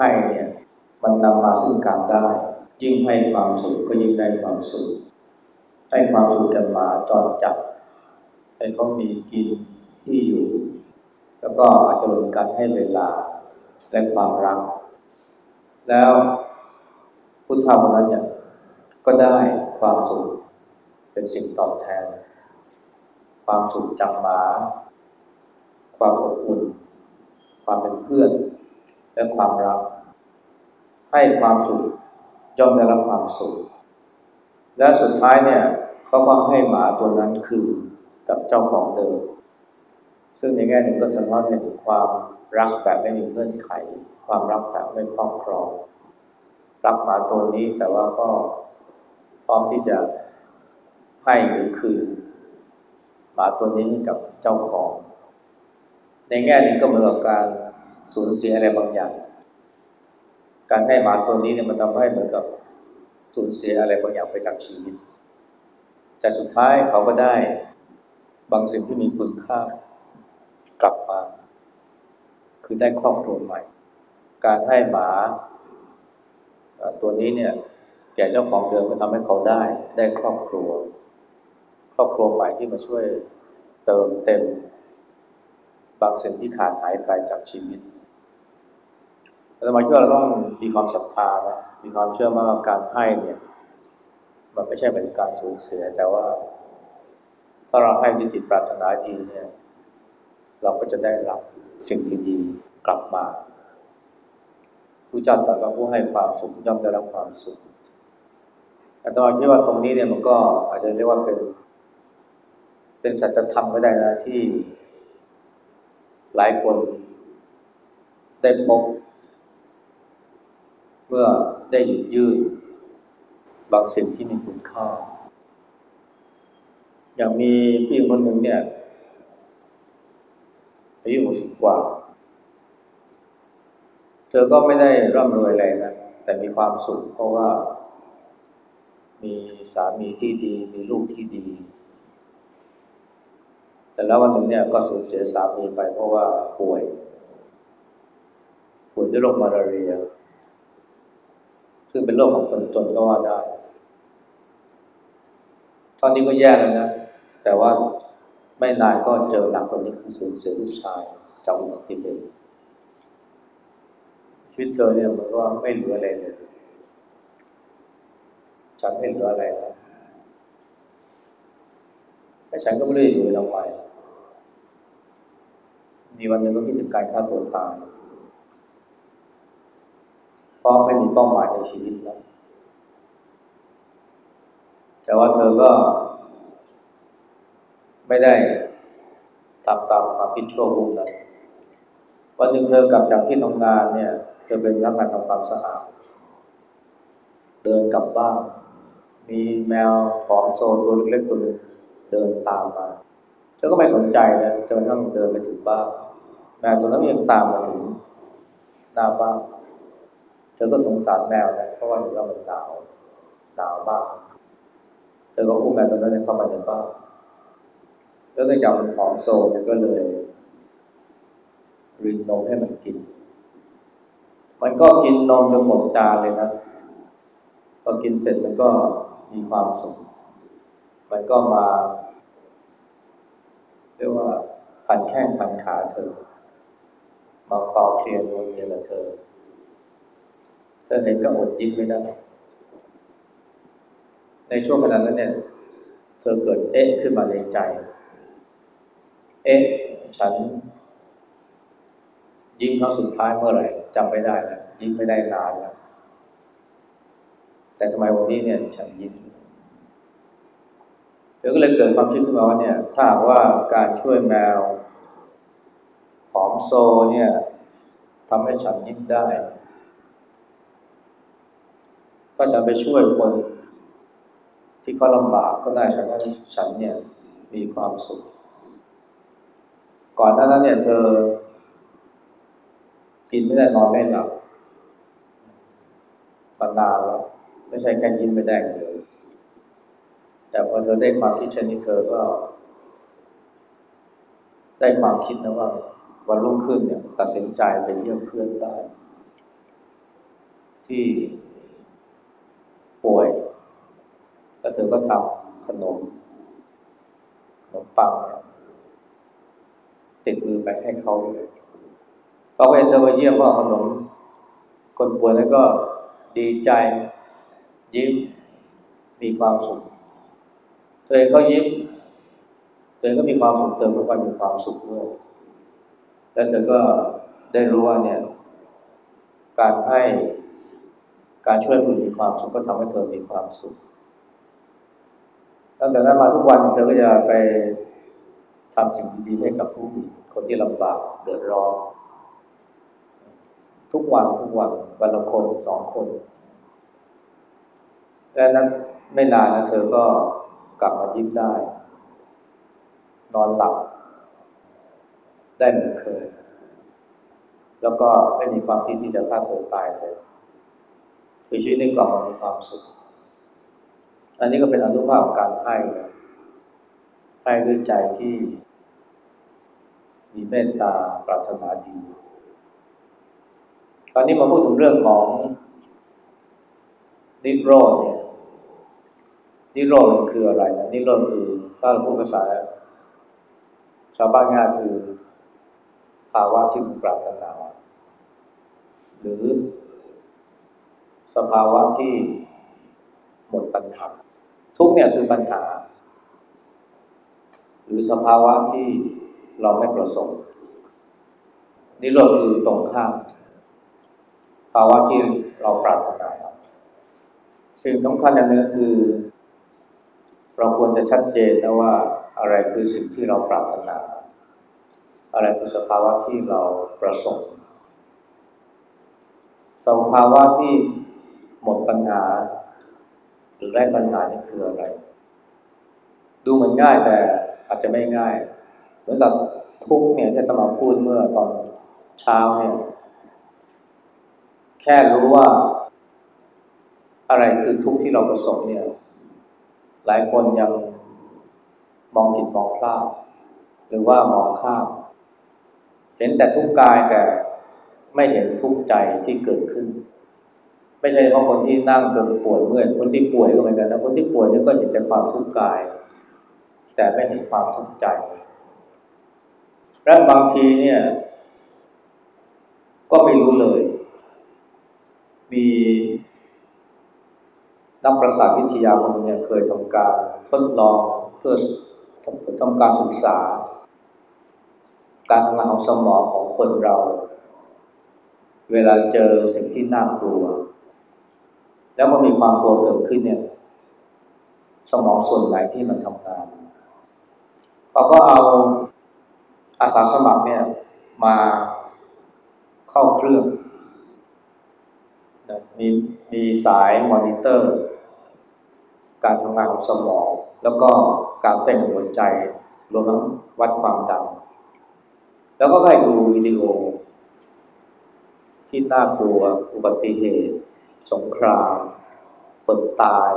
ให้เนี่ยมันนำมาซึ่งการได้ ยิ่งให้ความสุขก็ยิ่งได้ความสุขให้ความสุขแก่หมาจอดจับให้เขามีกินที่อยู่ แล้วก็อาจจะรวมกันให้เวลาและความรัก แล้วพุทธานั้นเนี่ยก็ได้ความสุขเป็นสิ่งตอบแทน ความสุขจากหมา ความอบอุ่น ความเป็นเพื่อน และความรัก ให้ความสุขย่อมได้รับความสุข และสุดท้ายเนี่ยเขาก็ให้หมาตัวนั้นคืนกับเจ้าของเดิม ซึ่งในแง่หนึ่งก็สะท้อนให้ถึงความรักแบบไม่มีเงื่อนไข ความรักแบบไม่ครอบครอง รักหมาตัวนี้แต่ว่าก็พร้อมที่จะให้หรือคืนหมาตัวนี้กับเจ้าของ ในแง่หนึ่งก็เหมือนกับการสูญเสียอะไรบางอย่าง การให้หมาตัวนี้เนี่ยมันทำให้เหมือนกับสูญเสียอะไรบางอย่างไปจากชีวิต แต่สุดท้ายเขาก็ได้บางสิ่งที่มีคุณค่ากลับมา คือได้ครอบครัวใหม่ การให้หมาตัวนี้เนี่ยแก่เจ้าของเดิมก็ทำให้เขาได้ได้ครอบครัว ครอบครัวใหม่ที่มาช่วยเติมเต็ม บางสิ่งที่ขาดหายไปจากชีวิต แต่มายถึงเราต้องมีความศรัทธานะมีความเชื่อมั่นว่าการให้เนี่ย มันไม่ใช่เป็นการสูญเสีย แต่ว่า ถ้าเราให้ด้วยจิตปรารถนาดีเนี่ย เราก็จะได้รับสิ่งดีๆกลับมาผู้จัดแต่ว่าผู้ให้ความสุขย่อมได้รับความสุขอาตมาคิดว่าตรงนี้เนี่ยมันก็อาจจะเรียกว่าเป็น เป็นสัจธรรมก็ได้นะที่หลายคนได้พบ เมื่อได้หยุดยืดบางสิ่งที่มีคุณค่า อย่างมีพี่คนหนึ่งเนี่ยอายุหกสิบกว่า เธอก็ไม่ได้ร่ำรวยอะไรนะ แต่มีความสุขเพราะว่า มีสามีที่ดี มีลูกที่ดี แต่แล้ววันหนึ่งเนี่ยก็สูญเสียสามีไปเพราะว่าป่วย ป่วยด้วยโรคมาลาเรีย ซึ่งเป็นโรคของคนจนก็ว่าได้ตอนนี้ก็แย่แล้วนะ แต่ว่าไม่นานก็เจอหนักกว่านี้คือสูญเสียลูกชายจากอุบัติเหตุชีวิตเธอเนี่ยมันก็ไม่เหลืออะไรเลย ฉันไม่เหลืออะไรแล้วแต่ฉันก็ไม่รู้อยู่ทำไมมีวันหนึ่งก็คิดถึงการฆ่าตัวตาย เพราะไม่มีเป้าหมายในชีวิตแล้ว แต่ว่าเธอก็ ไม่ได้ทำตามความคิดชั่ววูบนั้นวันหนึ่งเธอกลับจากที่ทำงานเนี่ย เธอเป็นนักงานทำความสะอาด เดินกลับบ้าน มีแมวผอมโซตัวเล็กๆตัวนึงเดินตามมาเธอก็ไม่สนใจนะจนกระทั่งเดินไปถึงบ้านแมวตัวนั้นยังตามมาถึงหน้าบ้าน ธอก็สงสารแมวนะเพราะว่าเห็นว่ามันหนาวหนาวมากเธอก็อุ้มแมวตัวนั้นเข้ามาในบ้านแล้วเนื่องจากมันผอมโซเนี่ก็เลยรินนมให้มันกิน มันก็กินนมจนหมดจานเลยนะพอกินเสร็จมันก็มีความสุขมันก็มาเรียกว่าพันแข้งพันขาเธอ มาคอเคลียร์วนเวียนกับเธอ ธอเห็นก็อดยิ้มไม่ได้ ในช่วงขณะนั้นเนี่ย เธอเกิดเอ๊ะขึ้นมาในใจ เอ๊ะ ฉัน ยิ้มครั้งสุดท้ายเมื่อไหร่จำไม่ได้แล้วยิ้มไม่ได้นานแล้ว แต่ทำไมวันนี้เนี่ย ฉันยิ้มเดี๋ยวก็เลยเกิดความคิดขึ้นมาว่าเนี่ย ถ้าว่าการช่วยแมวหอมโซเนี่ยทำให้ฉันยิ้มได้ ถ้าฉันไปช่วยคน ที่เขาลำบากก็ได้ฉันว่าฉันเนี่ยมีความสุข ก่อนหน้านั้นเนี่ยเธอ กินไม่ได้นอนไม่หลับมานานแล้วไม่ใช่แค่ยิ้มไม่ได้เลยแต่พอเธอได้ความคิดเช่นนี้เธอก็ ได้ความคิดนะว่า วันรุ่งขึ้นเนี่ย ตัดสินใจไปเยี่ยมเพื่อนได้ ที่ป่วย แล้วเธอก็ทำขนมขนมปังเนี่ยติดมือไปให้เขาพอไปเธอมาเยี่ยมว่าขนมคนป่วยแล้วก็ดีใจยิ้มมีความสุขเธอก็ยิ้มเธอก็มีความสุขเธอก็ไปมีความสุขด้วยแล้วเธอก็ได้รู้ว่าเนี่ย การให้การช่วยผู้มีความสุขก็ทำให้เธอมีความสุข ตั้งแต่นั้นมาทุกวันเธอก็จะไปทำสิ่งดีๆให้กับผู้คนที่ลำบากเดือดร้อนทุกวันทุกวันวันละคนสองคนและนั้นไม่นานนะเธอก็กลับมายิ้มได้ นอนหลับ ได้เหมือนเคย แล้วก็ไม่มีความคิดที่จะฆ่าตัวตายเลยคือชีวิตในกลับมามีความสุข อันนี้ก็เป็นอนุภาพของการให้ให้ด้วยใจที่ มีเมตตาปรารถนาดีตอนนี้มาพูดถึงเรื่องของนิโรธเนี่ยนิโรธมันคืออะไรนะนิโรธคือถ้าเราพูดภาษาชาวบ้านง่ายคือภาวะที่ปรารถนา หรือสภาวะที่หมดปัญหา ทุกเนี่ยคือปัญหา หรือสภาวะที่เราไม่ประสงค์นิโรธคือตรงข้ามภาวะที่เราปรารถนาสิ่งสำคัญอย่างนึงคือ เราควรจะชัดเจนนะว่าอะไรคือสิ่งที่เราปรารถนา อะไรคือสภาวะที่เราประสงค์สภาวะที่หมดปัญหา หรือไร้ปัญหานี่คืออะไร ดูเหมือนง่ายแต่อาจจะไม่ง่าย เหมือนกับทุกเนี่ยที่ตมาพูดเมื่อตอนเช้าเนี่ยแค่รู้ว่า อะไรคือทุกข์ที่เราประสบเนี่ย หลายคนยังมองผิดมองพลาดหรือว่ามองข้ามเห็นแต่ทุกข์กายแต่ไม่เห็นทุกข์ใจที่เกิดขึ้น ไม่ใช่เฉพาะคนที่นั่งจนปวดเมื่อยคนที่ป่วยก็เหมือนกันนะคนที่ป่วยนี่ก็เห็นแต่ความทุกข์กาย แต่ไม่เห็นความทุกข์ใจและบางทีเนี่ย ก็ไม่รู้เลย มีนักประสาทวิทยาคนนึงเคยทำการทดลองเพื่อทำการศึกษา การทำงานของสมองของคนเรา เวลาเจอสิ่งที่น่ากลัว แล้วมันมีความกลัวเกิดขึ้นเนี่ย สมองส่วนไหนที่มันทำงานเขาก็เอาอาสาสมัครเนี่ยมาเข้าเครื่องมีมีสายมอนิเตอร์ การทำงานของสมอง แล้วก็การเต้นหัวใจรวมทั้งวัดความดันแล้วก็ให้ดูวิดีโอ ที่น่ากลัว อุบัติเหตุ สงคราม คนตาย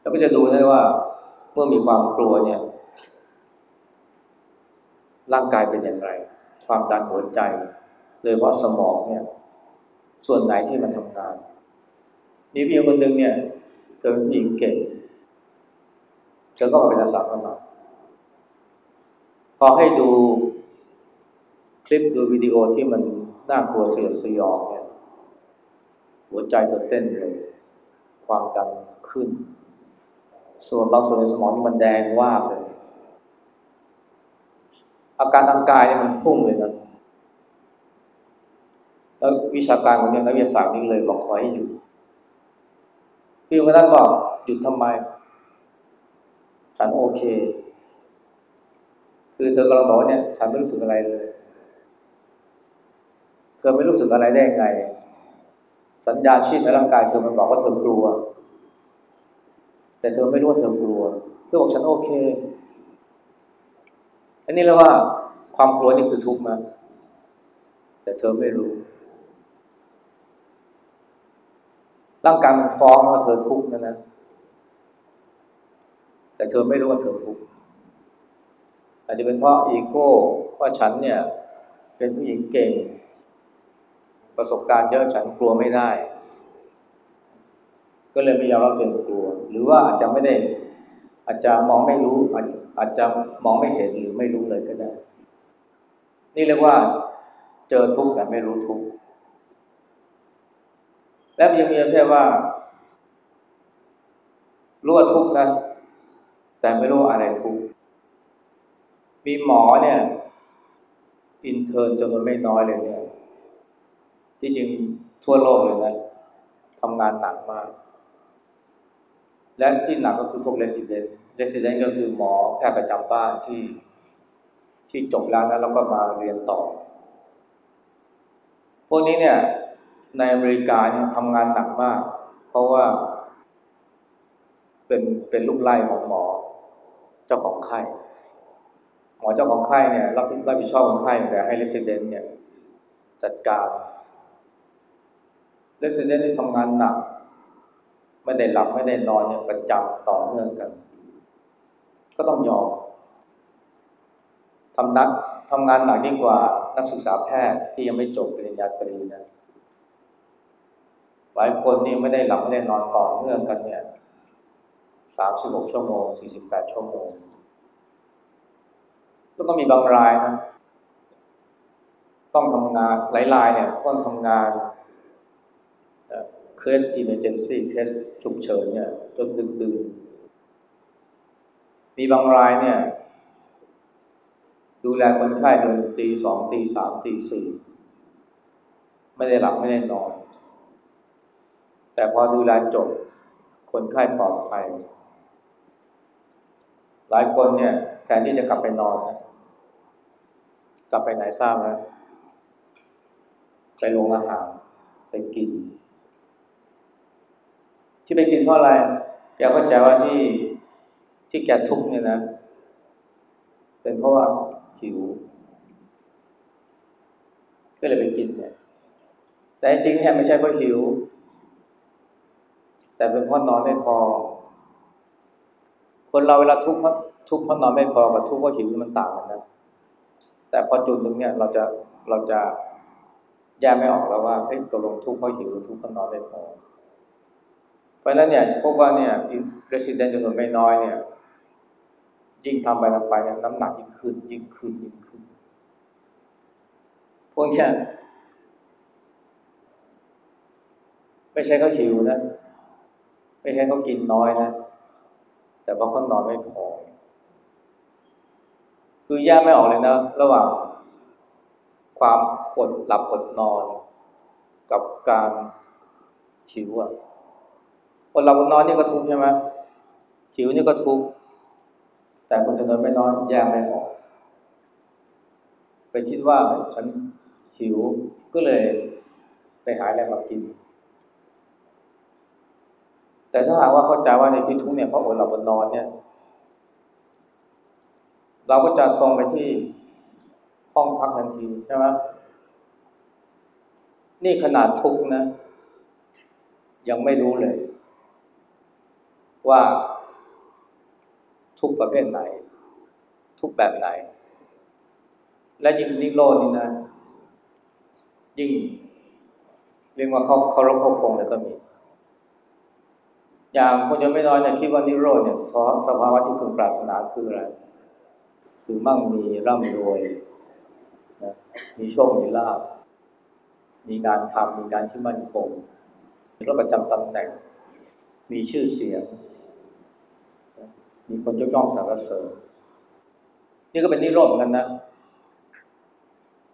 แล้วก็จะดูได้ว่าเมื่อมีความกลัวเนี่ย ร่างกายเป็นอย่างไร ความดันหัวใจ โดยเฉพาะสมองเนี่ย ส่วนไหนที่มันทำงาน มีผู้หญิงคนหนึ่งเนี่ย เธอเป็นผู้หญิงเก่งเธอก็มาเป็นอาสาสมัครพอให้ดูคลิปดูวิดีโอที่มันน่ากลัวเสียดสยองเนี่ย หัวใจเธอเต้นเร็วความดันขึ้น ส่วนบางส่วนในสมองนี่มันแดงว่าเลย อาการทางกายเนี่ยมันพุ่งเลยนะแล้ววิชาการของเนี่ยนักวิทยาศาสตร์นี่เลยบอกขอให้หยุดพี่คนนั้นบอกหยุดทำไม ฉันโอเค คือเธอกำลังบอกว่าเนี่ย ฉันไม่รู้สึกอะไรเลย เธอไม่รู้สึกอะไรได้ไง สัญญาณชีพในร่างกายเธอมันบอกว่าเธอกลัว แต่เธอไม่รู้ว่าเธอกลัวเธอบอกฉันโอเค อันนี้เรียกว่าความกลัวนี่คือทุกข์นะแต่เธอไม่รู้ ร่างกายมันฟ้องว่าเธอทุกข์นะนะ แต่เธอไม่รู้ว่าเธอทุกข์อาจจะเป็นเพราะอีโก้ว่าฉันเนี่ย เป็นผู้หญิงเก่ง ประสบการณ์เยอะฉันกลัวไม่ได้ ก็เลยไม่ยอมรับเองกลัว หรือว่าอาจจะไม่ได้ อาจจะมองไม่รู้ อาจอาจะมองไม่เห็นหรือไม่รู้เลยก็ได้ นี่เรียกว่าเจอทุกข์แต่ไม่รู้ทุกข์และยังมีประเภทว่ารู้ว่าทุกข์นะแต่ไม่รู้อะไรทุกข์มีหมอเนี่ยอินเทอร์นจำนวนไม่น้อยเลยเนี่ย ที่จริงทั่วโลกเลยนะทำงานหนักมาก และที่หนักก็คือพวก resident resident ก็คือหมอแพทย์ประจำบ้านที่ที่จบแล้วนะแล้วก็มาเรียนต่อ พวกนี้เนี่ยในอเมริกาเนี่ยทำงานหนักมาก เพราะว่า เป็นเป็นลูกไล่ของหมอ เจ้าของไข้หมอเจ้าของไข้เนี่ยรับรับผิดชอบคนไข้แต่ให้ resident เนี่ยจัดการ เรสซิเดนต์ที่ทำงานหนัก ไม่ได้หลับไม่ได้นอนเนี่ยประจำต่อเนื่องกัน ก็ต้องยอมทำนักทำงานหนักยิ่งกว่านักศึกษาแพทย์ที่ยังไม่จบปริญญาตรีนะหลายคนนี่ไม่ได้หลับไม่ได้นอนต่อเนื่องกันเนี่ยสามสิบหกชั่วโมงสี่สิบแปดชั่วโมงแล้วก็มีบางรายนะต้องทำงานหลายรายเนี่ยต้องทำงาน เคส emergency เคสฉุกเฉินเนี่ยจนดึกดื่นมีบางรายเนี่ย ดูแลคนไข้จนตีสองตีสามตีสี่ไม่ได้หลับไม่ได้นอน แต่พอดูแลจบคนไข้ปลอดภัย หลายคนเนี่ยแทนที่จะกลับไปนอนนะกลับไปไหนทราบไหมไปโรงอาหารไปกิน ที่ไปกินเพราะอะไรแกเข้าใจว่าที่ที่แกทุกข์เนี่ยนะ เป็นเพราะว่าหิวก็เลยไปกินเนี่ยแต่จริงเนี่ยไม่ใช่เพราะหิว แต่เป็นเพราะนอนไม่พอ คนเราเวลาทุกข์เพราะทุกข์เพราะนอนไม่พอกับทุกข์เพราะหิวมันต่างกันนะแต่พอจุดหนึ่งเนี่ยเราจะเราจะแยกไม่ออกแล้วว่าเฮ้ยตกลงทุกข์เพราะหิวทุกข์เพราะนอนไม่พอ เพราะนั้นเนี่ยพบว่าเนี่ยเรสซิเดนต์จำนวนไม่น้อยเนี่ยยิ่งทำไปทำไปเนี่ยน้ำหนักยิ่งขึ้นยิ่งขึ้นยิ่งขึ้น พวกเนี้ไม่ใช่เขาหิวนะ ไม่ใช่เขากินน้อยนะ แต่เพราะเขานอนไม่พอ คือแยกไม่ออกเลยนะ ระหว่างความอดหลับอดนอน กับการหิวอะ ดหลับอดนอนนี่ก็ทุกข์ใช่ไหมหิวนี่ก็ทุกข์แต่คนจำนวนไม่นอยแยกไม่ออกไปคิดว่าฉันหิวก็เลยไปหาอะไรมากิน แต่ถ้าหากว่าเข้าใจว่าในที่ทุกเนี่ยเพราะอดหลับอดนอนเนี่ย เราก็จะตรงไปที่ห้องพักทันทีใช่ไหมนี่ขนาดทุกนะ ยังไม่รู้เลย ว่าทุกประเภทไหน ทุกแบบไหน และยิ่งนิโรธนี่นะ ยิ่งเรียกว่าเขาเขารพเขาคงเลยก็มี อย่างคนยังไม่น้อยเนี่ยคิดว่านิโรธเนี่ยสภาวะที่คุณปรารถนาคืออะไร คือมั่งมีร่ำรวยนะมีโชคมีลาภมีงานทำมีงานที่มั่นคงมีรถประจำตำแหน่ง มีชื่อเสียง มีคนยกย่องสรรเสริญนี่ก็เป็นนิโรธเหมือนกันนะ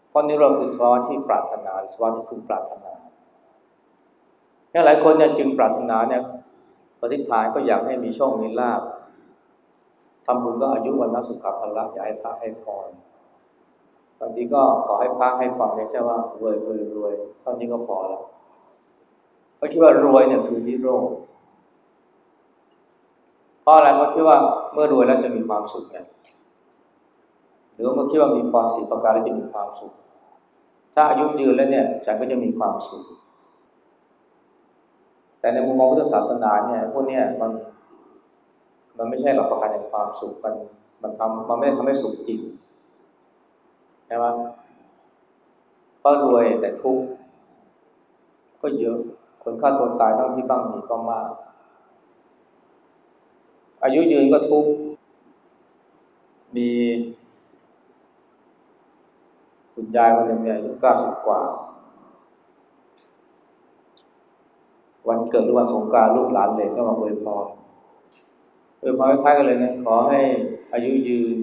เพราะนิโรธคือสภาวะที่ปรารถนาสภาวะที่คุณปรารถนาแค่หลายคนเนี่ยจึงปรารถนาเนี่ยปฏิฐานก็อยากให้มีโชคมีลาภทำบุญก็อายุวันนัสุขภาระอยากให้พระให้พรบางทีก็ขอให้พระให้พรแค่ว่ารวยรวยรวยเท่านี้ก็พอแล้วเพราคิดว่ารวยเนี่ยคือนิโรธ เพราะอะไรเพราะคิดว่าเมื่อรวยแล้วจะมีความสุขไงหรือเมื่อคิดว่ามีความสิประการแล้วจะมีความสุข ถ้าอายุยืนแล้วเนี่ยฉันก็จะมีความสุข แต่ในมุมมองพุทธศาสนาเนี่ยพวกเนี้ยมันมันไม่ใช่หลักประกันแห่งความสุขมันมันทำมันไม่ได้ทำให้สุขจริงใช่ไหมเพราะรวยแต่ทุกข์ก็เยอะคนฆ่าตัวตายทั้งที่บ้างมีก็มาก อายุยืนก็ทุกมีคุณยายคนหนึ่งเนี่ยอายุเก้าสิบกว่า วันเกิดหรือวันสงการลูกหลานเลยก็มาอวยพรอวยพรคล้ายๆกันเลยนะขอให้อายุยืน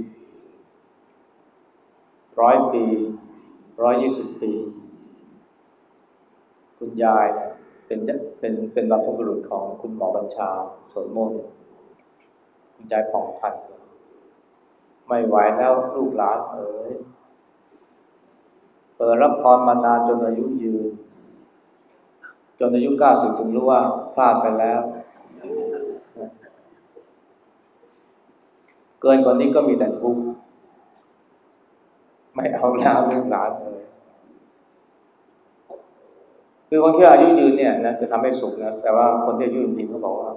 ร้อยปีร้อยยี่สิบปี คุณยายเป็นเป็นเป็นบรรพบุรุษของคุณหมอบัญชาสวนโมนคุณยายผ่องพันไม่ไหวแล้วลูกหลานเอ๋ยเปิดรับพรมานานจนอายุยืน จนอายุเก้าสิบถึงรู้ว่าพลาดไปแล้ว เกินกว่านี้ก็มีแต่ทุกข์ไม่เอาแล้วลูกหลานเลยคือคนที่อายุยืนเนี่ยนะจะทำให้สุขนะแต่ว่าคนที่อายุยืนจริงเขาบอกว่า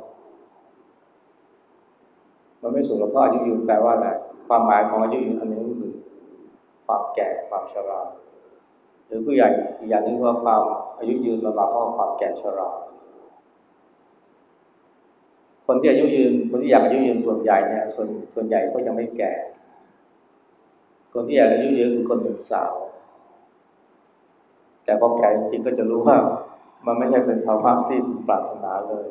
มันไม่สุขหรอกเพราะอายุยืนแปลว่าอะไรความหมายของอายุยืนอันนี้คือความแก่ความชรา หรือผู้ใหญ่อีกอย่างนึงว่าความอายุยืนมาเพราะความแก่ชรา คนที่อายุยืนคนที่อยากอายุยืนส่วนใหญ่เนี่ยส่วนส่วนใหญ่ก็จะไม่แก่ คนที่อยากอายุยืนคือคนหนุ่มสาว แต่พอแก่จริงๆก็จะรู้ว่ามันไม่ใช่เป็นภาวะที่ปรารถนาเลย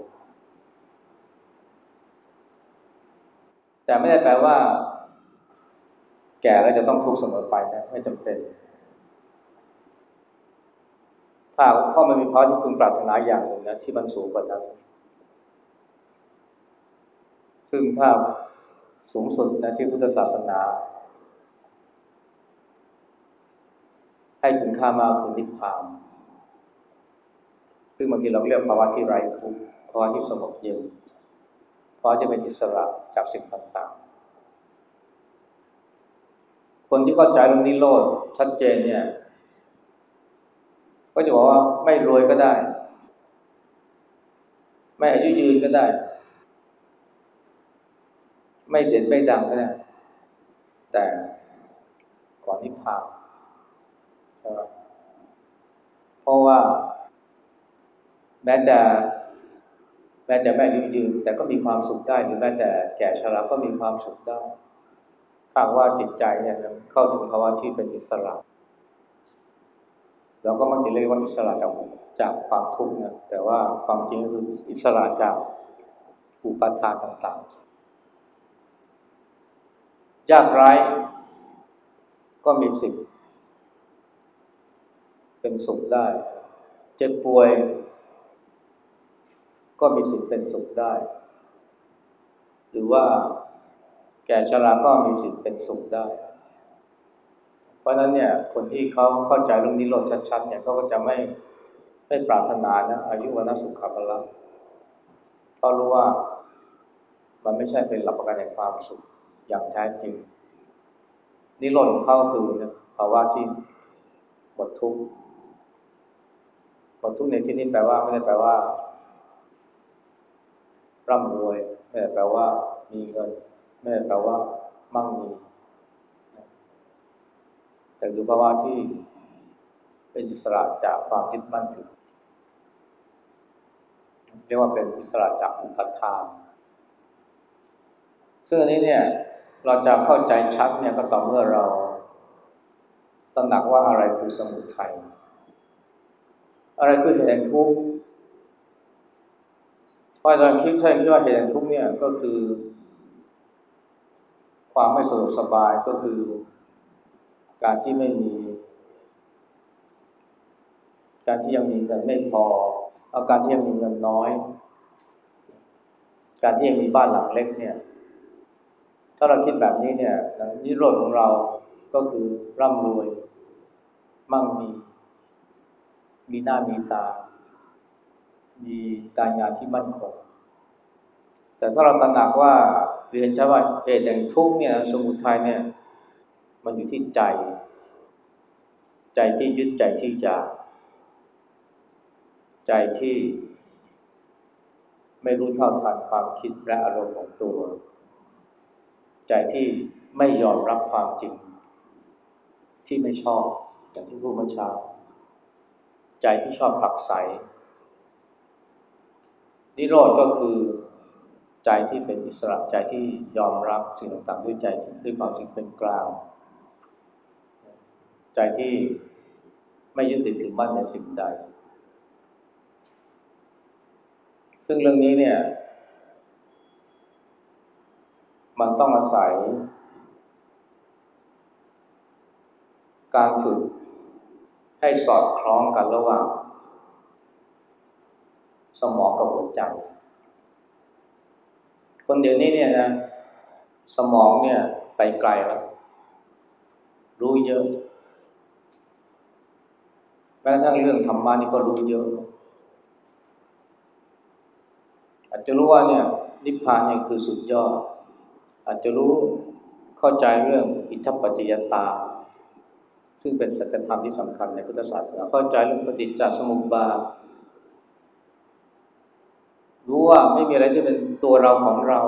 แต่ไม่ได้แปลว่า แก่แล้วจะต้องทุกข์เสมอไปนะไม่จำเป็นถ้าพราะมันมีภาวะที่คุณปรารถนาอย่างหนึ่งนะที่มันสูงกว่านั้นซึ่งถ้าสูงสุดนะที่พุทธศาสนา ให้คุณค่ามากคือนิพพานซึ่งบางทีเราเรียกภาวะที่ไร้ทุกข์ภาวะที่สงบเย็น ภาะที่เป็นอิสระจากสิ่งต่างๆ คนที่เข้าใจเรื่องนิโรธชัดเจนเนี่ย ก็จะบอกว่าไม่รวยก็ได้ ไม่อายุยืนก็ได้ ไม่เด่นไม่ดังก็ได้ แต่ก่อนนิพพานเพราะว่า แม้จะ แม้จะไม่อายุยืนแต่ก็มีความสุขได้หรือแม้แต่แก่ชราก็มีความสุขได้ถ้าว่าจิตใจเนี่ยเข้าถึงภาวะที่เป็นอิสระเราก็มักจะเรียกว่าอิสระจากจากความทุกข์นะแต่ว่าความจริงก็คืออิสระจากอุปทานต่างๆ ยากไร้ก็มีสิทธิ์เป็นสุขได้ เจ็บป่วย ก็มีสิทธิ์เป็นสุขได้ หรือว่าแก่ชราก็มีสิทธิ์เป็นสุขได้ เพราะนั้นเนี่ยคนที่เขาเข้าใจเรื่องนี้โลดชัดๆเนี่ยเขาก็จะไม่ไม่ปรารถนานะอายุวันสุขภาละเพราะรู้ว่ามันไม่ใช่เป็นหลักประกันแห่งความสุขอย่างแท้จริง นิโรธของเขาคือภาวะที่หมดทุกข์หมดทุกข์ในที่นี้แปลว่าไม่ได้แปลว่า ร่ำรวยไม่ได้แปลว่ามีเงินไม่ได้แปลว่ามั่งมีแต่คือภาวะที่เป็นอิสระจากความยึดมั่นถือเรียกว่าเป็นอิสระจากอุปทานซึ่งอันนี้เนี่ยเราจะเข้าใจชัดเนี่ยก็ต่อเมื่อเราตระหนักว่าอะไรคือสมุทัยอะไรคือเหตุแห่งทุกข์ เพราะเราคิดใช่คิดว่าเหตุแห่งทุกข์เนี่ยก็คือ ความไม่สะดวกสบายก็คือ การที่ไม่มี การที่ยังมีเงินไม่พออาการที่ยังมีเงินน้อย การที่ยังมีบ้านหลังเล็กเนี่ย ถ้าเราคิดแบบนี้เนี่ยนิโรธของเราก็คือร่ำรวย มั่งมี มีหน้ามีตา การงานที่มั่นคง แต่ถ้าเราตระหนักว่าเรียนใช่ว่าเหตุแห่งทุกเนี่ยสมุทัยเนี่ย มันอยู่ที่ใจ ใจที่ยึดใจที่จะใจที่ไม่รู้เท่าทันความคิดและอารมณ์ของตัว ใจที่ไม่ยอมรับความจริง ที่ไม่ชอบอย่างที่พูดเมื่อเช้า ใจที่ชอบผลักไส นิโรธก็คือใจที่เป็นอิสระใจที่ยอมรับสิ่งต่างๆด้วยใจด้วยความจริงเป็นกลางใจที่ไม่ยึดติดถือมั่นในสิ่งใด ซึ่งเรื่องนี้เนี่ย มันต้องอาศัย การฝึกให้สอดคล้องกันระหว่าง สมองกับหัวใจ คนเดี๋ยวนี้เนี่ยนะสมองเนี่ยไปไกลแล้ว รู้เยอะแม้กระทั่งเรื่องธรรมะนี่ก็รู้เยอะอาจจะรู้ว่าเนี่ยนิพพานเนี่ยคือสุดยอด อาจจะรู้เข้าใจเรื่องอิทธิปัจจยตา ซึ่งเป็นสัจธรรมที่สำคัญในพุทธศาสนาเข้าใจเรื่องปฏิจจสมุปบาท ว่าไม่มีอะไรที่เป็นตัวเราของเรา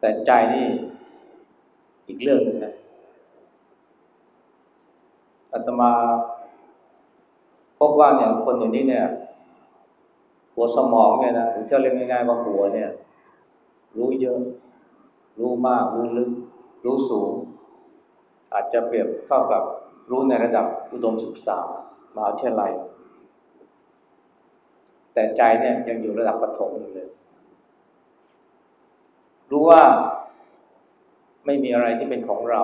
แต่ใจนี่อีกเรื่องนึงนะอาตมาพบว่าเนี่ยคนอย่างนี้เนี่ย หัวสมองเนี่ยนะหรือเรียกง่ายๆว่าหัวเนี่ย รู้เยอะ รู้มาก รู้ลึก รู้สูง อาจจะเปรียบเท่ากับรู้ในระดับอุดมศึกษามหาวิทยาลัย แต่ใจเนี่ยยังอยู่ระดับปฐมอยู่เลย รู้ว่าไม่มีอะไรที่เป็นของเรา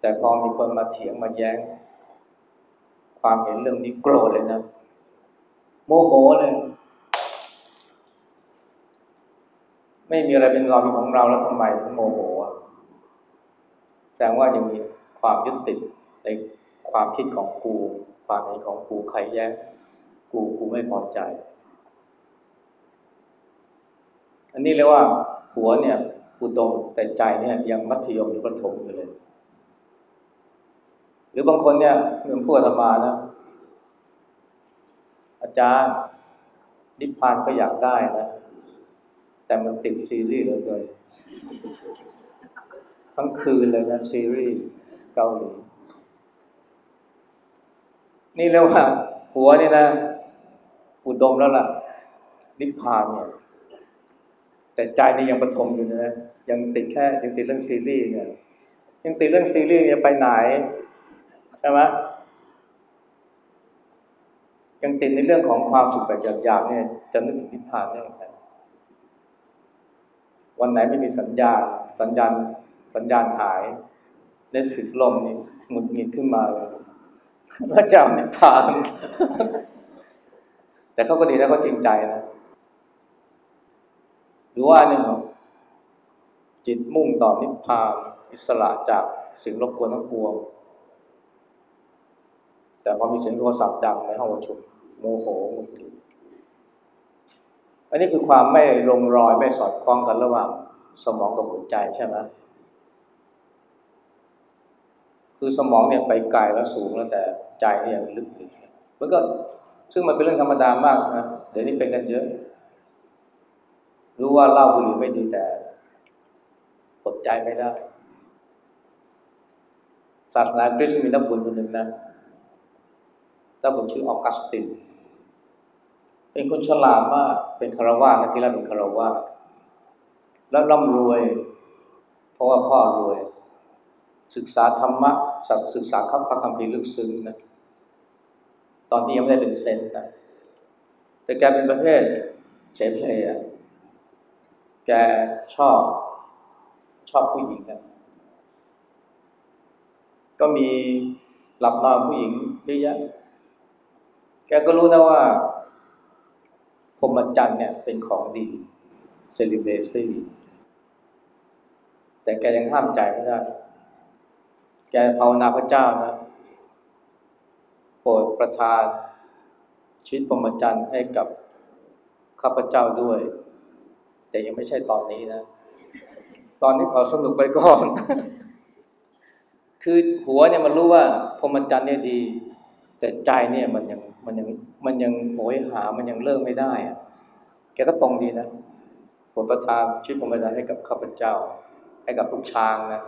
แต่พอมีคนมาเถียงมาแย้ง ความเห็นเรื่องนี้โกรธเลยนะ โมโหเลย ไม่มีอะไรเป็นเราเป็นของเราแล้วทำไมถึงโมโหแสดงว่ายังมีความยึดติดใน ความคิดของกู ความเห็นของกูใครแย้งกูกูไม่พอใจ อันนี้เรียกว่าหัวเนี่ยอุดมแต่ใจเนี่ยยังมัธยมหรือประถมอยู่เลย หรือบางคนเนี่ยเหมือนพูดธรรมานะ อาจารย์นิพพานก็อยากได้นะ แต่มันติดซีรีส์เหลือเกินทั้งคืนเลยนะซีรีส์เกาหลี นี่เรียกว่า หัวนี่นะอุดมแล้วล่ะนิพพานเนี่ยแต่ใจนี่ยังประทมอยู่นะยังติดแค่ยังติดเรื่องซีรีส์เนี่ยยังติดเรื่องซีรีส์เนี่ยไปไหนใช่ไหมยังติดในเรื่องของความสุขแบบหยาบๆเนี่ยจะนึกถึงนิพพานได้ยังไงวันไหนไม่มีสัญญาณสัญญาณสัญญาณหายเน็ตฟิกลมนี่หงุดหงิดขึ้นมาเลย พระเจ้านิพพานแต่เขาก็ดีแล้วก็จริงใจนะหรือว่าเนี่ยจิตมุ่งต่อนิพพานอิสระจากสิ่งรบกวนทั้งปวง แต่พอมีเสียงโทรศัพท์ดังในห้องประชุมโมโหงุดหงิดอันนี้คือความไม่ลงรอยไม่สอดคล้องกันระหว่างสมองกับหัวใจใช่ไหม คือสมองเนี่ยไปไกลแล้วสูงแล้วแต่ใจเนี่ยลึกอยู่มันก็ซึ่งมันเป็นเรื่องธรรมดามากนะเดี๋ยวนี้เป็นกันเยอะ รู้ว่าเล่าบุหรี่ไม่ดีแต่อดใจไม่ได้ ศาสนาคริสต์มีนักบุญคนหนึ่งนะเจ้าบุญชื่อออกัสติน เป็นคนฉลาดมากเป็นคารวะนะที่แรกเป็นคารวะแล้วร่ำรวย เพราะว่าพ่อรวย ศึกษาธรรมะศึกษาคับพระคัมภีร์ลึกซึ้งนะตอนที่ยังไม่ได้เป็นเซนนะแต่แกเป็นประเภทเสเพลย์แกชอบชอบผู้หญิงนะก็มีหลับนอนผู้หญิงเยอะแยะแกก็รู้นะว่าพรมจรรย์เนี่ยเป็นของดีเซลิเบซี่แต่แกยังห้ามใจไม่ได้ แกภาวนาพระเจ้านะโปรดประทานชีวิตพรหมจรรย์ให้กับข้าพเจ้าด้วย แต่ยังไม่ใช่ตอนนี้นะ ตอนนี้ขอสนุกไปก่อน คือหัวเนี่ยมันรู้ว่าพรหมจรรย์เนี่ยดี แต่ใจเนี่ยมันยังมันยังมันยังโหยหามันยังเลิกไม่ได้อะแกก็ตรงดีนะโปรดประทานชีวิตพรหมจรรย์ให้กับข้าพเจ้า ให้กับลูกช้างนะ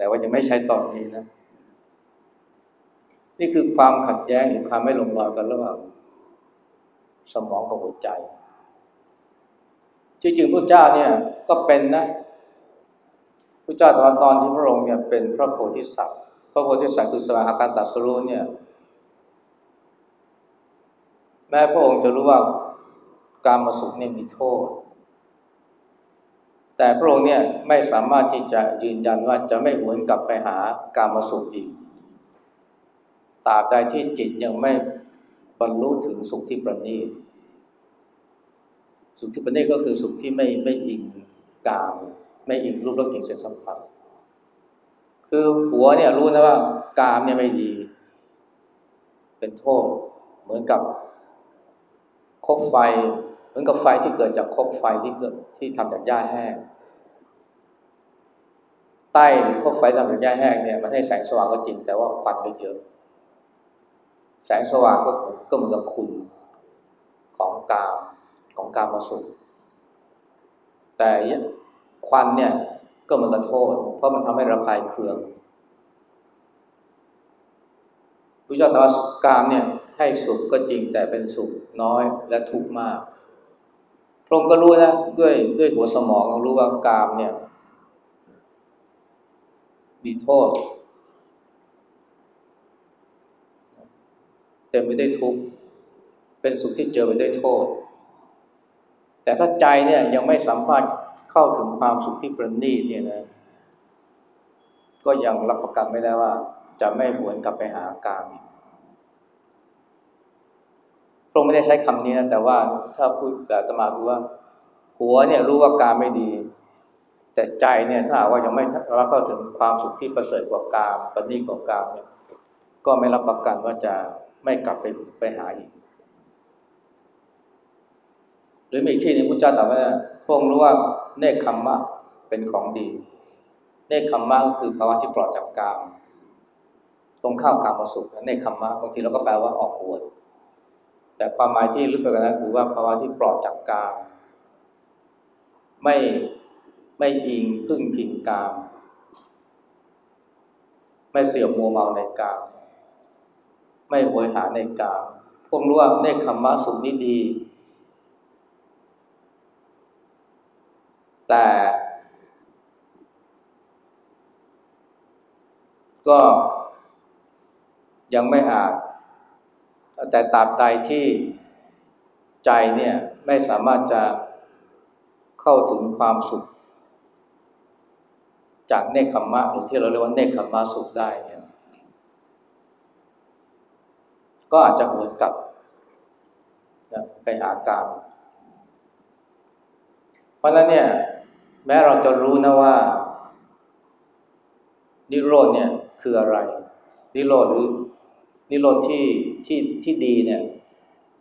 แต่ว่ายังไม่ใช้ตอนนี้นะ นี่คือความขัดแย้งหรือความไม่ลงรอยกันระหว่างสมองกับหัวใจจริงๆพระเจ้าเนี่ยก็เป็นนะพระเจ้าตอนตอนที่พระองค์เนี่ยเป็นพระโพธิสัตว์ พระโพธิสัตว์คือสมาการตัดสรุเนี่ยแม้พระองค์จะรู้ว่าการมาสุขเนี่ยมีโทษ แต่พระองค์เนี่ยไม่สามารถที่จะยืนยันว่าจะไม่หวนกลับไปหาการมาสุขอีกตราบใดที่จิตยังไม่บรรลุถึงสุขที่ประณีตสุขที่ประณีตก็คือสุขที่ไม่ไม่อิงกามไม่อิงรูปรสกลิ่นเสียงสัมผัสคือหัวเนี่ยรู้นะว่ากามเนี่ยไม่ดี เป็นโทษ เหมือนกับคบไฟ เหมือนกับไฟที่เกิดจากคบไฟที่เกิดที่ทำจากหญ้าแห้ง ใต้คบไฟทำจากหญ้าแห้งเนี่ยมันให้แสงสว่างก็จริง แต่ว่าควันก็เยอะ แสงสว่างก็ก็เหมือนกับคุณของกามของกามมาสุขแต่ควันเนี่ยก็เหมือนกับโทษ เพราะมันทำให้ระคายเคืองพุทธเจ้าตรัสกามเนี่ยให้สุขก็จริงแต่เป็นสุขน้อยและทุกข์มากพระองค์ก็รู้นะด้วยด้วยหัวสมองรู้ว่ากามเนี่ย มีโทษ เต็มไปด้วยทุกข์เป็นสุขที่เจอไปด้วยโทษ แต่ถ้าใจเนี่ยยังไม่สามารถเข้าถึงความสุขที่ประณีตเนี่ยนะก็ยังรับประกันไม่ได้ว่า จะไม่หวนกลับไปหาการพระองค์ไม่ได้ใช้คำนี้นะแต่ว่าถ้าพูดแบบตมาคือว่า หัวเนี่ยรู้ว่าการไม่ดี แต่ใจเนี่ยถ้าว่ายังไม่รับเข้าถึงความสุขที่ประเสริฐกว่าการประณีตกว่าการเนี่ยก็ไม่รับประกันว่าจะไม่กลับไปไปหาอีก หรือมีที่นึงพุทธเจ้าตรัสว่าพวกรู้ว่าเนคขมมะเป็นของดี เนคขมมะก็คือภาวะที่ปลอดจากกามตรงข้ามกามสุขเนคขมมะบางทีเราก็แปลว่าออกบวชแต่ความหมายที่ลึกไปกว่านั้นคือว่าภาวะที่ปลอดจากกามไม่ ไม่อิงพึ่งพิงกาม ไม่เสื่อมมัวเมาในกาม ไม่โหยหาในกาม พวกรู้ว่าเนคขมมะสุขนี้ดี แต่ ก็ยังไม่อาจ แต่ตราบใดที่ใจเนี่ยไม่สามารถจะเข้าถึงความสุข จากเนคขมมะหรือที่เราเรียกว่าเนคขมมะสุขได้เนี่ยก็อาจจะหวนกลับนะไปหากามเพราะนั้นเนี่ย แม้เราจะรู้นะว่า นิโรธเนี่ยคืออะไร นิโรธหรือนิโรธที่ที่ที่ดีเนี่ย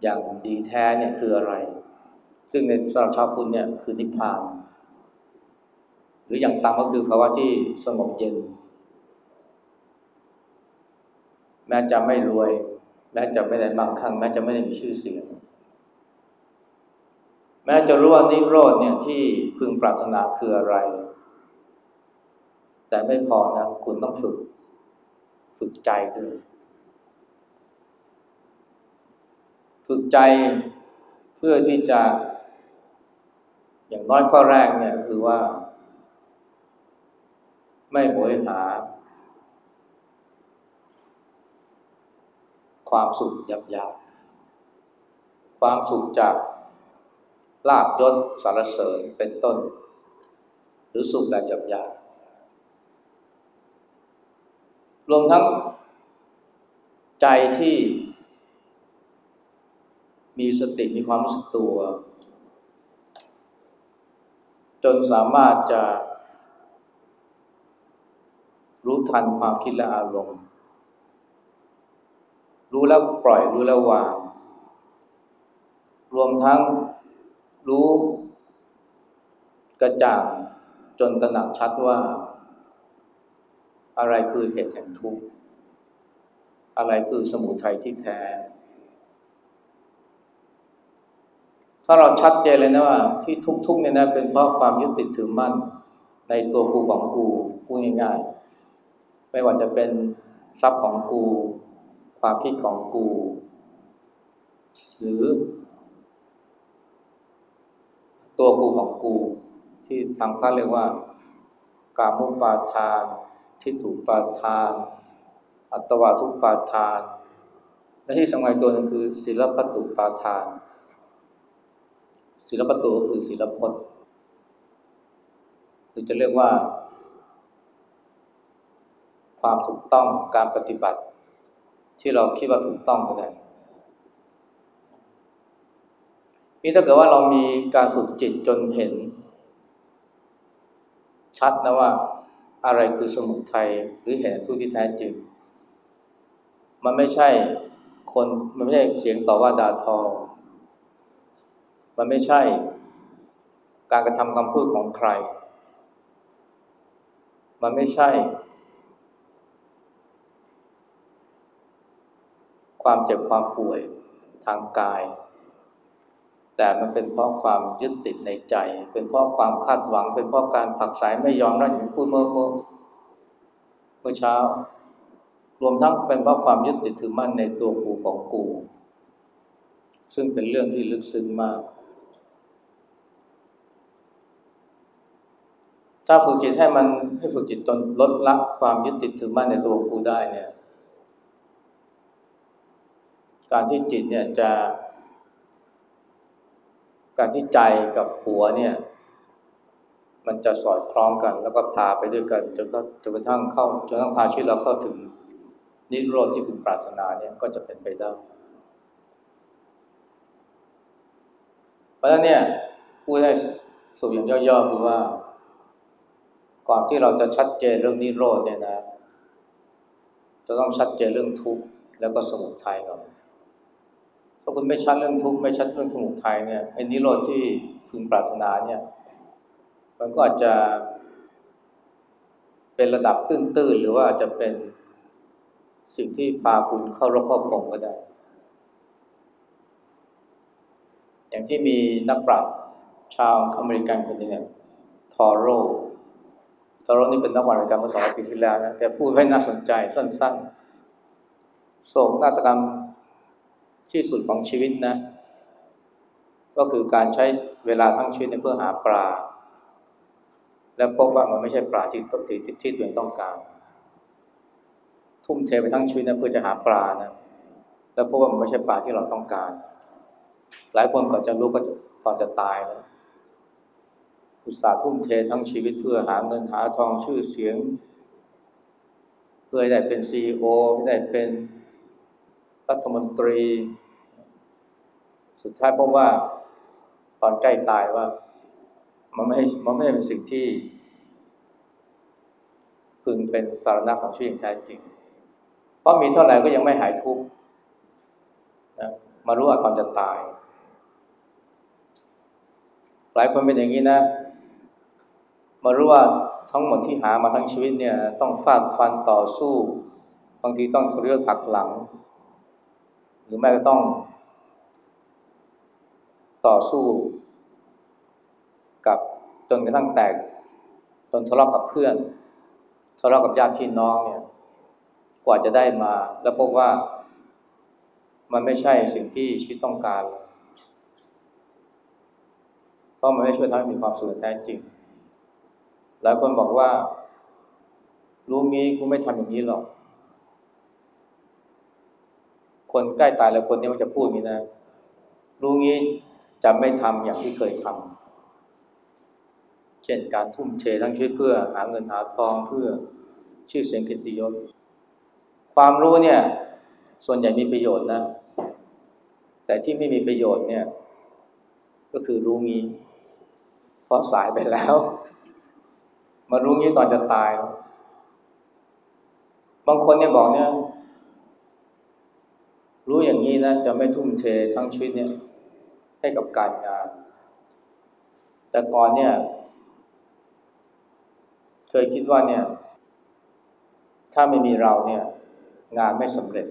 อย่างดีแท้เนี่ยคืออะไร ซึ่งในสำหรับชาวพุทธเนี่ยคือนิพพาน หรืออย่างต่ำก็คือภาวะที่สงบเย็น แม้จะไม่รวย แม้จะไม่ได้มั่งคั่งแม้จะไม่ได้มีชื่อเสียง แม้จะรู้ว่านิโรธเนี่ยที่พึงปรารถนาคืออะไร แต่ไม่พอนะคุณต้องฝึก ฝึกใจด้วยฝึกใจเพื่อที่จะอย่างน้อยข้อแรกเนี่ยคือว่า ไม่โหยหา ความสุขหยาบๆความสุขจากลาบยศสารเสริญเป็นต้น หรือสุขแบบหยาบๆรวมทั้งใจที่ มีสติมีความรู้สึกตัว จนสามารถจะ รู้ทันความคิดและอารมณ์ รู้แล้วปล่อยรู้แล้ววาง รวมทั้งรู้กระจ่างจนตระหนักชัดว่า อะไรคือเหตุแห่งทุกข์ อะไรคือสมุทัยที่แท้ ถ้าเราชัดเจนเลยนะว่า ที่ทุกข์เนี่ยนะเป็นเพราะความยึดติดถือมั่นในตัวกูของกูพูดง่าย ไม่ว่าจะเป็นทรัพย์ของกู ความคิดของกู หรือ ตัวกูของกู ที่ทางพระเรียกว่า กามุปาทาน ทิฏฐุปาทาน อัตวาทุปาทาน และที่สำคัญตัวนึงคือศิลปตุปาทาน ศิลปตุก็คือศิลปพหรือจะเรียกว่า ความถูกต้องการปฏิบัติ ที่เราคิดว่าถูกต้องก็ได้นี่ถ้าเกิดว่าเรามีการฝึกจิตจนเห็น ชัดนะว่าอะไรคือสมุทัยหรือเห็นทุกที่แท้จริง มันไม่ใช่คนมันไม่ใช่เสียงต่อว่าด่าทอ มันไม่ใช่การกระทำคำพูดของใคร มันไม่ใช่ ความเจ็บความป่วยทางกาย แต่มันเป็นเพราะความยึดติดในใจ เป็นเพราะความคาดหวัง เป็นเพราะการผักสายไม่ยอมนั่นอย่างพูดเมื่อเมื่อเมื่อเช้า รวมทั้งเป็นเพราะความยึดติดถือมั่นในตัวกูของกู ซึ่งเป็นเรื่องที่ลึกซึ้งมาก ถ้าฝึกจิตให้มันให้ฝึกจิตจนลดละความยึดติดถือมั่นในตัวกูได้เนี่ย การที่จิตเนี่ยจะ การที่ใจกับหัวเนี่ย มันจะสอดคล้องกัน แล้วก็พาไปด้วยกันจนก็จนกระทั่งเข้าจนกระทั่งพาชีวิตเราเข้าถึงนิโรธที่คุณปรารถนาเนี่ยก็จะเป็นไปได้เพราะฉะนั้นเนี่ยพูดให้สุอย่างย่อๆคือว่า ก่อนที่เราจะชัดเจนเรื่องนิโรธเนี่ยนะ จะต้องชัดเจนเรื่องทุกข์แล้วก็สมุทัยก่อนาคุณไม่ชัดเรื่องทุกข์ไม่ชัดเรื่องสมุทัยเนี่ยไอ้นิโรธที่พึงปรารถนาเนี่ย มันก็อาจจะ เป็นระดับตื้นๆหรือว่าอาจจะเป็นสิ่งที่พาคุณเข้ารบครอบงก็ได้ อย่างที่มีนักปราชญ์ชาวอเมริกันคนนึงเนี่ยทอโรตอนนี้เป็นนักวรรณกรรมเมื่อสองปีที่แล้วนะแกพูดให้น่าสนใจสั้นๆโศกนาฏกรรม ที่สุดของชีวิตนะ ก็คือการใช้เวลาทั้งชีวิตเพื่อหาปลา และพบว่ามันไม่ใช่ปลาที่ตที่ที่ตัวเองต้องการ ทุ่มเทไปทั้งชีวิตนะเพื่อจะหาปลานะ แล้วพบว่ามันไม่ใช่ปลาที่เราต้องการ หลายคนก่อนจะรู้ก็ตอนจะตายแล้วอุตสาห์ทุ่มเททั้งชีวิตเพื่อหาเงินหาทองชื่อเสียง เพื่อได้เป็นซีอให้ได้เป็น รัฐมนตรี สุดท้ายพบว่าตอนใกล้ตายว่า มันไม่มันไม่เป็นสิ่งที่ พึงเป็นสารณะของชีวิตอย่างแท้จริง เพราะมีเท่าไหร่ก็ยังไม่หายทุกข์นะมารู้ว่าตอนจะตาย หลายคนเป็นอย่างนี้นะ มารู้ว่าทั้งหมดที่หามาทั้งชีวิตเนี่ย ต้องฟาดฟันต่อสู้ บางทีต้องทะเลาะผักหลัง หรือแม้ก็ต้อง ต่อสู้กับจนกระทั่งแตกจนทะเลาะกับเพื่อน ทะเลาะกับญาติพี่น้องเนี่ย กว่าจะได้มา แล้วพบว่ามันไม่ใช่สิ่งที่ชีวิตต้องการ เพราะมันไม่ช่วยทำให้มีความสุขแท้จริง หลายคนบอกว่า รู้งี้กูไม่ทำอย่างนี้หรอก คนใกล้ตายแล้วคนนี้มันจะพูดนี้นะ รู้งี้จะไม่ทำอย่างที่เคยทำเช่นการทุ่มเททั้งชีวิตเพื่อหาเงินหาทองเพื่อชื่อเสียงกิตติยศความรู้เนี่ย ส่วนใหญ่มีประโยชน์นะ แต่ที่ไม่มีประโยชน์เนี่ย ก็คือรู้งี้ เพราะสายไปแล้ว มารู้งี้ตอนจะตาย บางคนเนี่ยบอกเนี่ย รู้อย่างนี้นะจะไม่ทุ่มเททั้งชีวิตเนี่ยให้กับการงาน แต่ก่อนเนี่ยเคยคิดว่าเนี่ย ถ้าไม่มีเราเนี่ย งานไม่สำเร็จ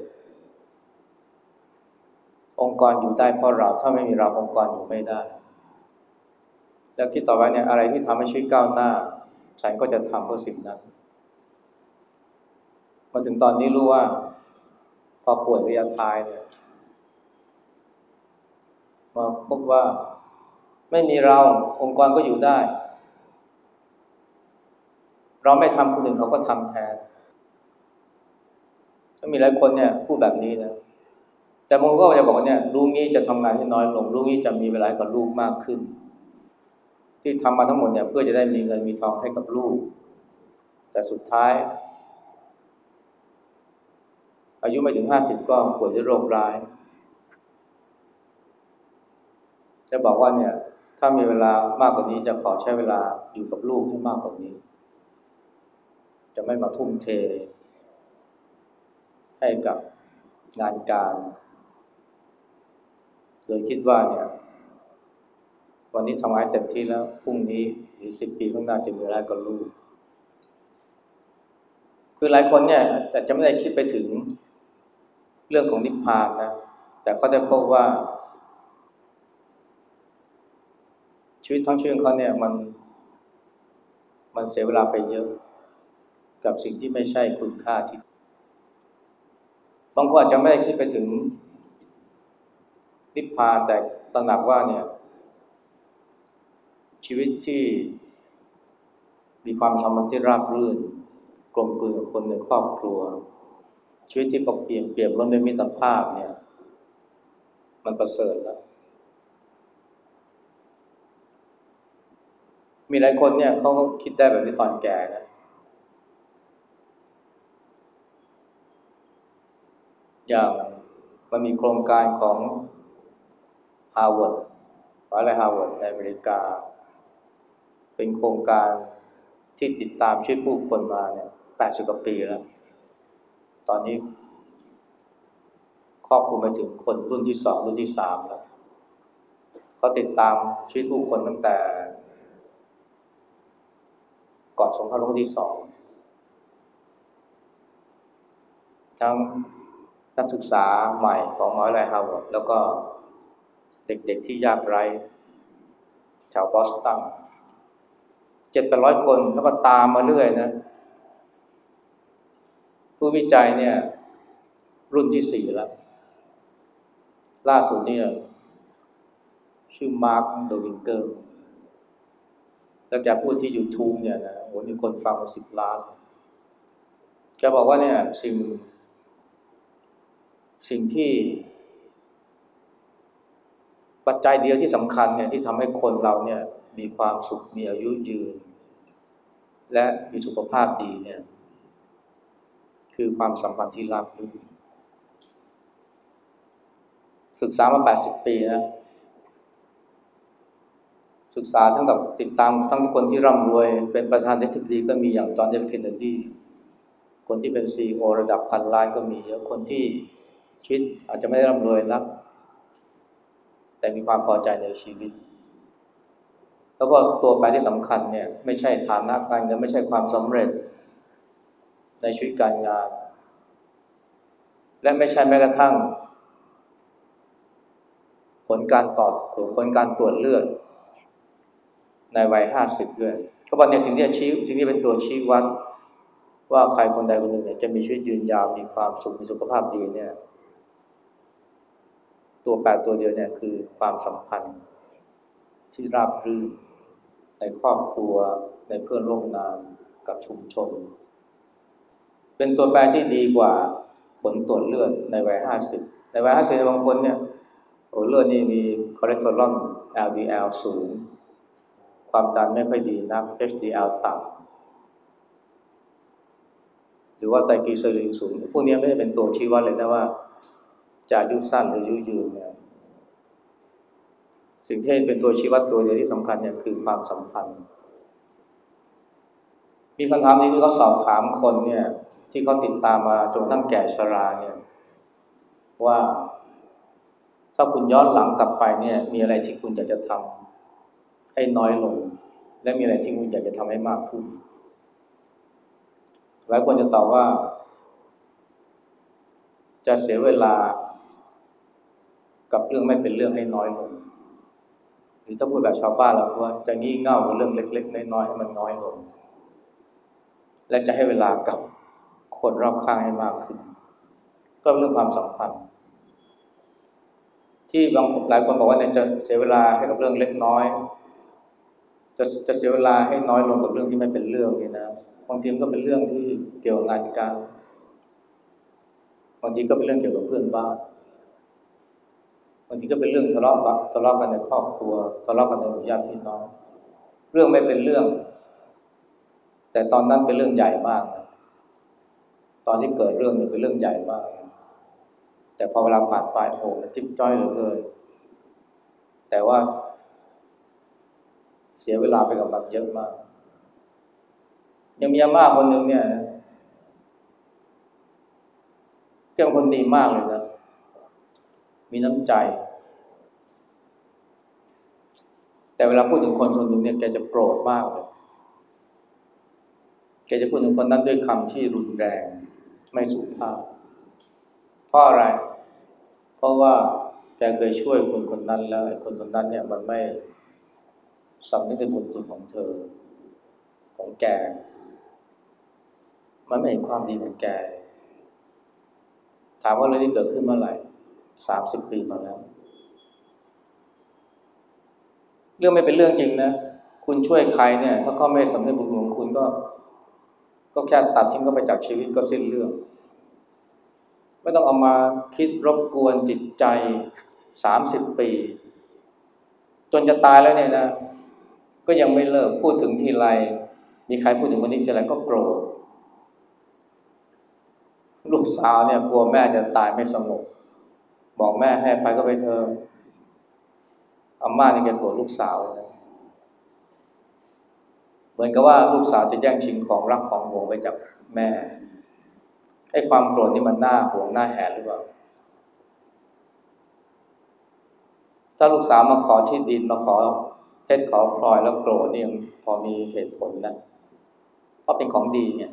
องค์กรอยู่ได้เพราะเรา ถ้าไม่มีเราองค์กรอยู่ไม่ได้ แล้วคิดต่อไปเนี่ยอะไรที่ทำให้ชีวิตก้าวหน้า ฉันก็จะทำเพื่อสิ่งนั้นมาถึงตอนนี้รู้ว่า อป่วยระยะท้ายเนี่ยมาพบว่าไม่มีเราองค์กรก็อยู่ได้ เราไม่ทำคนอื่นเขาก็ทำแทนถ้ามีหลายคนเนี่ยพูดแบบนี้นะแต่บางคนก็จะบอกว่าเนี่ยลูกนี้จะทำงานให้น้อยลงลูกนี้จะมีเวลากับลูกมากขึ้น ที่ทำมาทั้งหมดเนี่ยเพื่อจะได้มีเงินมีทองให้กับลูก แต่สุดท้าย อายุไม่ถึงห้าสิบก็ป่วยด้วยโรคร้าย จะบอกว่าเนี่ย ถ้ามีเวลามากกว่านี้จะขอใช้เวลาอยู่กับลูกให้มากกว่านี้ จะไม่มาทุ่มเท ให้กับงานการ โดยคิดว่าเนี่ย วันนี้ทำงานเต็มที่แล้วพรุ่งนี้หรือสิบปีข้างหน้าจะมีเวลากับลูกคือหลายคนเนี่ยแต่จะไม่ได้คิดไปถึง เรื่องของนิพพานนะ แต่เขาได้พบว่า ชีวิตทั้งชีวิตของเขาเนี่ยมัน มันเสียเวลาไปเยอะ กับสิ่งที่ไม่ใช่คุณค่าที่บางคนอาจจะไม่ได้คิดไปถึงนิพพานแต่ตระหนักว่าเนี่ย ชีวิตที่มีความสัมพันธ์ที่ราบรื่น กลมกลืนกับคนในครอบครัว ชีวิตที่ปกเปลี่ยนเปลี่ยนล้นด้วยมิตรภาพเนี่ย มันประเสริฐแล้วมีหลายคนเนี่ยเขาก็คิดได้แบบนี้ตอนแก่นะอย่างมันมีโครงการของฮาร์วาร์ดอะไรฮาร์วาร์ดในอเมริกา เป็นโครงการที่ติดตามชีวิตผู้คนมาเนี่ยแปดสิบกว่าปีแล้ว ตอนนี้ครอบคลุมไปถึงคนรุ่นที่สองรุ่นที่สามแล้วเขาติดตามชีวิตผู้คนตั้งแต่ ก่อนสงครามโลกที่สองทั้งนักศึกษาใหม่ของมหาวิทยาลัยฮาร์วาร์ดแล้วก็เด็กๆที่ยากไร้แถวบอสตันเจ็ดแปดร้อยคนแล้วก็ตามมาเรื่อยนะ ผู้วิจัยเนี่ย รุ่นที่สี่แล้ว ล่าสุดเนี่ยชื่อมาร์คโดวิงเกอร์แล้วแกพูดที่ YouTube เนี่ยนะโหมีคนฟังมาสิบล้านแกบอกว่าเนี่ยสิ่ง สิ่งที่ ปัจจัยเดียวที่สำคัญเนี่ยที่ทำให้คนเราเนี่ย มีความสุขมีอายุยืน และมีสุขภาพดีเนี่ย คือความสัมพันธ์ที่ราบรื่นศึกษามา 80 ปีนะ ศึกษาทั้งกับติดตามทั้งคนที่ร่ำรวย เป็นประธานธิบดีก็มีอย่างจอห์นเอฟเคนเนดี คนที่เป็นซีอระดับพันล้านก็มีเยอะคนที่ชีวิตอาจจะไม่ได้ร่ำรวยนัก แต่มีความพอใจในชีวิต แล้วก็ตัวแปรที่สำคัญเนี่ย ไม่ใช่ฐานะการเงินไม่ใช่ความสำเร็จ ในชีวิตการงาน และไม่ใช่แม้กระทั่ง ผลการตอดผลการตรวจเลือด ในวัยห้าสิบด้วยก็บอกเนี่ยสิ่งที่ชี้สิ่งที่เป็นตัวชี้วัด ว่าใครคนใดคนหนึ่งเนี่ยจะมีชีวิตยืนยาวมีความสุขมีสุขภาพดีเนี่ย ตัวแปดตัวเดียวเนี่ยคือความสัมพันธ์ที่ราบรื่นในครอบครัวในเพื่อนร่วมงานกับชุมชน เป็นตัวแปรที่ดีกว่าผลตรวจเลือดในวัยห้าสิบในวัยห้าสิบบางคนเนี่ยโอ้เลือดนี่มีคอเลสเตอรอล LDL สูง ความดันไม่ค่อยดีนัก HDL ต่ำหรือว่าไตรกลีเซอไรด์สูง พวกนี้ไม่ได้เป็นตัวชี้วัดเลยนะว่า จะอายุสั้นหรืออายุยืนเนี่ยสิ่งที่เป็นตัวชี้วัดตัวเดียวที่สำคัญเนี่ยคือความสัมพันธ์ มีคำถามนี้ที่เขาสอบถามคนเนี่ย ที่เขาติดตามมาจนกระทั่งแก่ชราเนี่ย ว่า ถ้าคุณย้อนหลังกลับไปเนี่ย มีอะไรที่คุณอยากจะทำให้น้อยลง และมีอะไรที่คุณอยากจะทำให้มากขึ้นหลายคนจะตอบว่า จะเสียเวลา กับเรื่องไม่เป็นเรื่องให้น้อยลงหรือถ้าพูดแบบชาวบ้านเราว่าจะงี่เง่ากับเรื่องเล็ก ๆ น้อยๆให้มันน้อยลง และจะให้เวลากับคนรอบข้างให้มากขึ้น ก็ก็เรื่องความสัมพันธ์ที่บางหลายคนบอกว่าเนี่ยจะเสียเวลาให้กับเรื่องเล็กน้อย จะจะเสียเวลาให้น้อยลงกับเรื่องที่ไม่เป็นเรื่องนี่นะบางทีก็เป็นเรื่องที่เกี่ยวกับงานการบางทีก็เป็นเรื่องเกี่ยวกับเพื่อนบ้านบางทีก็เป็นเรื่องทะเลาะทะเลาะกันในครอบครัวทะเลาะกันในหมู่ญาติพี่น้อง เรื่องไม่เป็นเรื่อง แต่ตอนนั้นเป็นเรื่องใหญ่มากนะตอนที่เกิดเรื่องเนี่ยเป็นเรื่องใหญ่มาก แต่พอเวลาผ่านไปโอ้มันจิ๊บจ้อยเหลือเกินแต่ว่า เสียเวลาไปกับมันเยอะมาก ยังมีอาม่าคนหนึ่งเนี่ยแกเป็นคนดีมากเลยนะมีน้ำใจ แต่เวลาพูดถึงคนคนหนึ่งเนี่ยแกจะโกรธมากเลย แกจะพูดถึงคนนั้นด้วยคำที่รุนแรงไม่สุภาพ เพราะอะไร เพราะว่าแกเคยช่วยคนคนนั้นแล้วคนคนนั้นเนี่ยมันไม่สำนึกในบุญคุณของเธอ ของแก มันไม่เห็นความดีของแก ถามว่าเรื่องนี้เกิดขึ้นเมื่อไหร่สามสิบปีมาแล้ว เรื่องไม่เป็นเรื่องจริงนะ คุณช่วยใครเนี่ย ถ้าเขาไม่สำนึกบุญคุณของคุณก็ ก็แค่ตัดทิ้งก็ไปจากชีวิตก็สิ้นเรื่อง ไม่ต้องเอามาคิดรบกวนจิตใจสามสิบปี จนจะตายแล้วเนี่ยนะ ก็ยังไม่เลิกพูดถึงทีไร มีใครพูดถึงคนนี้ทีไรก็โกรธลูกสาวเนี่ยกลัวแม่จะตายไม่สงบบอกแม่ให้ไปก็ไปเธออาม่านี่แกโกรธลูกสาวเลยนะ เหมือนกับว่าลูกสาวจะแย่งชิงของรักของห่วงไว้จากแม่ไอ้ความโกรธนี่มันหน้าห่วงหน้าแหนหรือเปล่า ถ้าลูกสาวมาขอที่ดินมาขอเพชรขอพลอยแล้วโกรธนี่ยังพอมีเหตุผลนะเพราะเป็นของดีเนี่ย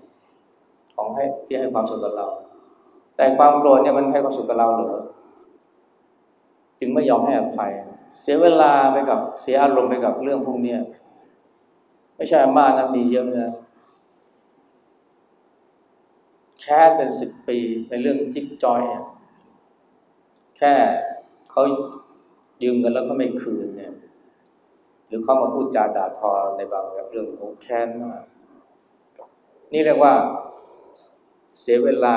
ของให้ที่ให้ความสุขกับเรา แต่ความโกรธเนี่ยมันให้ความสุขกับเราเหรอจึงไม่ยอมให้อภัย เสียเวลาไปกับเสียอารมณ์ไปกับเรื่องพวกนี้ ไม่ใช่อามานะมีเยอะนะแค่เป็นสิบปีในเรื่องจิ๊บจอยแค่เขายืมเงินแล้วก็ไม่คืนเนี่ย หรือเขามาพูดจาด่าทอในบางเรื่องโอ้แค้นมาก นี่เรียกว่าเสียเวลา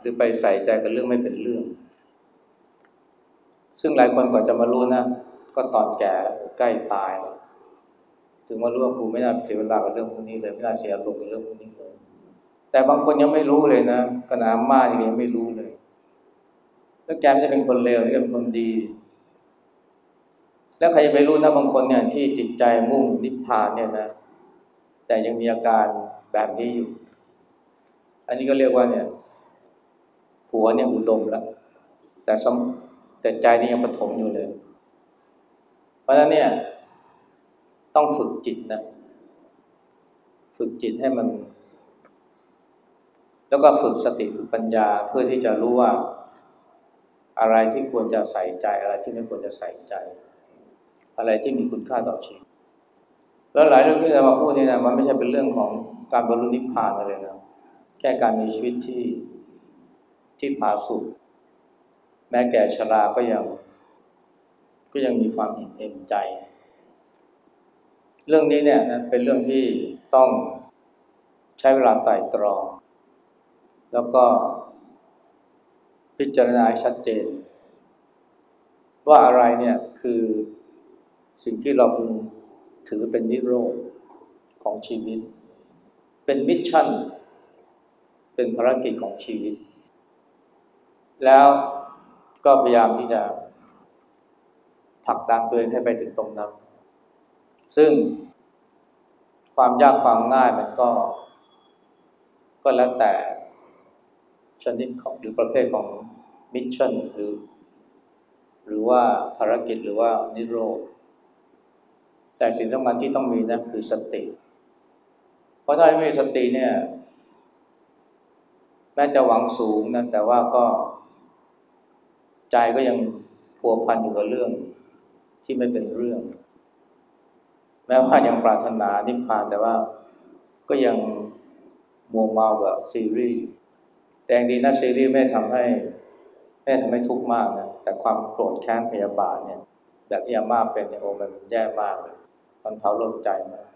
หรือไปใส่ใจกับเรื่องไม่เป็นเรื่อง ซึ่งหลายคนก่อนจะมารู้นะ ก็ตอนแก่ใกล้ตาย ถึงมารู้ว่ากูไม่น่าเสียเวลากับเรื่องพวกนี้เลยไม่น่าเสียอารมณ์กับเรื่องพวกนี้เลย แต่บางคนยังไม่รู้เลยนะขนาดมายังไม่รู้เลยแล้วแกจะเป็นคนเลวหรือเป็นคนดี แล้วใครจะไปรู้นะบางคนเนี่ยที่จิตใจมุ่งนิพพานเนี่ยนะ แต่ยังมีอาการแบบนี้อยู่ อันนี้ก็เรียกว่าเนี่ยหัวเนี่ยอุดมแล้วแต่สมแต่ใจนี่ยังปฐมอยู่เลย เพราะฉะนั้นเนี่ย ต้องฝึกจิตนะ ฝึกจิตให้มัน แล้วก็ฝึกสติฝึกปัญญาเพื่อที่จะรู้ว่า อะไรที่ควรจะใส่ใจอะไรที่ไม่ควรจะใส่ใจ อะไรที่มีคุณค่าต่อชีวิตแล้วหลายเรื่องที่เรามาพูดนี่นะมันไม่ใช่เป็นเรื่องของการบรรลุนิพพานอะไรนะแค่การมีชีวิตที่ที่ผาสุกแม้แก่ชราก็ยัง ก็ยังมีความอิ่มเอมใจ เรื่องนี้เนี่ยนะเป็นเรื่องที่ต้องใช้เวลาไต่ตรอง แล้วก็พิจารณาชัดเจน ว่าอะไรเนี่ยคือสิ่งที่เราพึงถือเป็นนิโรธของชีวิต เป็นมิชชั่น เป็นภารกิจของชีวิต แล้วก็พยายามที่จะผลักดันตัวเองให้ไปถึงตรงนั้น ซึ่งความยากความง่ายมันก็ ก็แล้วแต่ชนิดของหรือประเภทของมิชชั่นหรือ หรือว่าภารกิจหรือว่านิโรธแต่สิ่งสำคัญที่ต้องมีนะคือสติ เพราะถ้าไม่มีสติเนี่ยแม้จะหวังสูงนะแต่ว่าก็ใจก็ยังพัวพันอยู่กับเรื่องที่ไม่เป็นเรื่อง แม้ว่ายังปรารถนานิพพานแต่ว่าก็ยังมัวเมากับซีรีส์แต่อย่างดีนะซีรีส์ไม่ทำให้ไม่ทำให้ทุกข์มากนะแต่ความโกรธแค้นพยาบาทเนี่ยแบบที่อาม่าเป็นเนี่ยโอ้มันแย่มากเลยมันเผาลนใจมาก